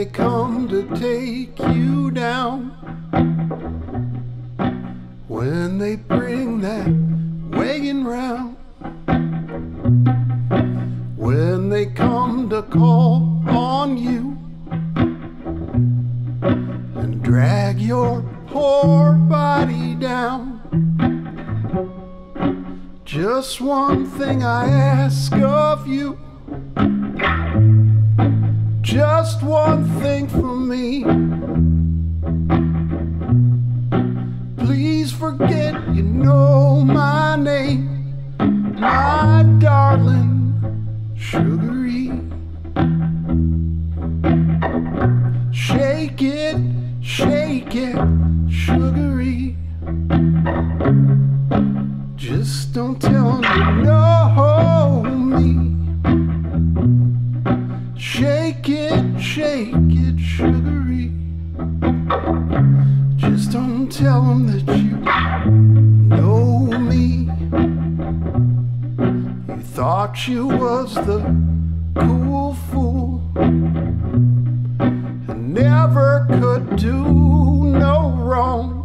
they come to take you down. When they bring that wagon round. When they come to call on you and drag your poor body down. Just one thing I ask of you. Just one thing from me. Please forget you know my name, my darling, Sugaree. Shake it, shake it, Sugaree. Just don't tell me you Don't tell them that you know me. You thought you was the cool fool and never could do no wrong.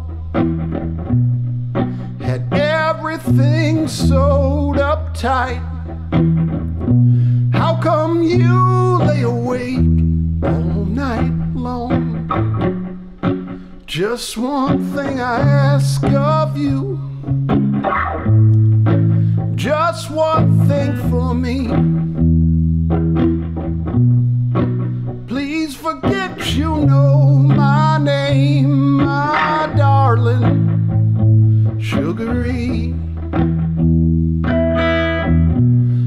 Had everything sewed up tight. How come you lay awake Just one thing I ask of you. Just one thing for me. Please forget you know my name, my darling, Sugaree.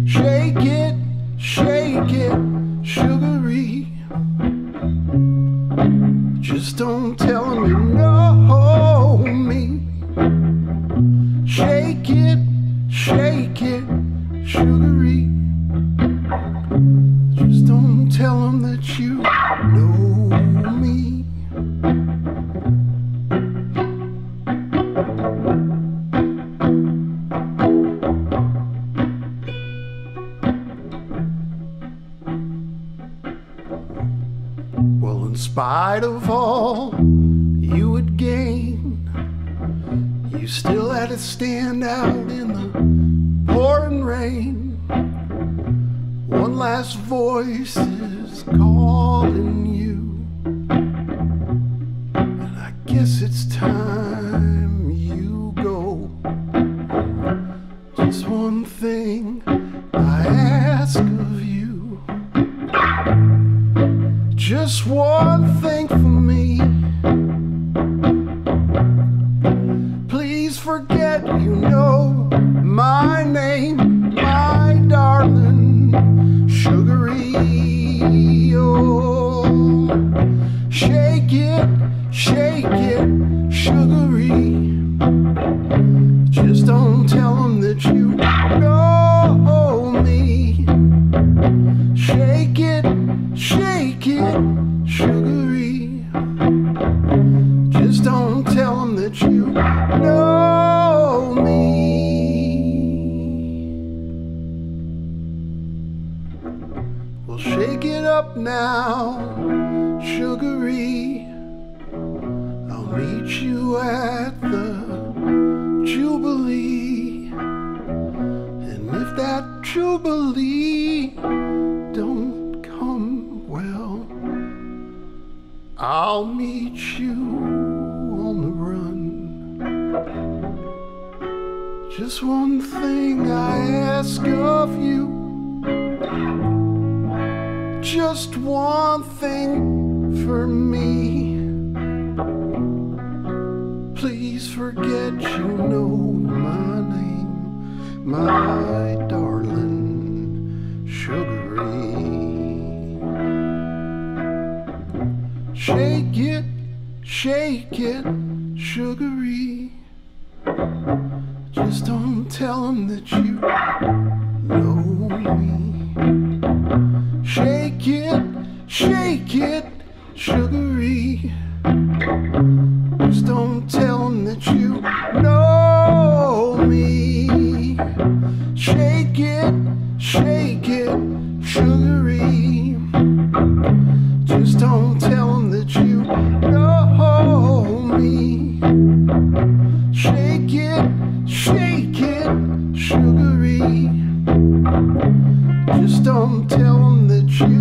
Shake it, shake it, Sugaree. Just don't tell Sugaree. Just don't tell them that you know me. Well, in spite of all you would gain, you still had to stand out in the pouring rain. One last voice is calling you, and I guess it's time you go. Just one thing I ask of you. Just one thing for me. Please forget you know my name, my darling, Sugaree. Oh, shake it, shake it, Sugaree. Just don't tell them that you know me. Shake it, shake it, Sugaree. Shake it up now, Sugaree. I'll meet you at the Jubilee. And if that Jubilee don't come well, I'll meet you on the run. Just one thing I ask of you. Just one thing for me. Please forget you know my name, my darling, Sugaree. Shake it, shake it, Sugaree. Just don't tell them that you know me shake it Sugaree. Just don't tell them that you know me. Shake it, shake it Sugaree. Just don't tell them that you know me. Shake it, shake it Sugaree. Just don't tell them that you.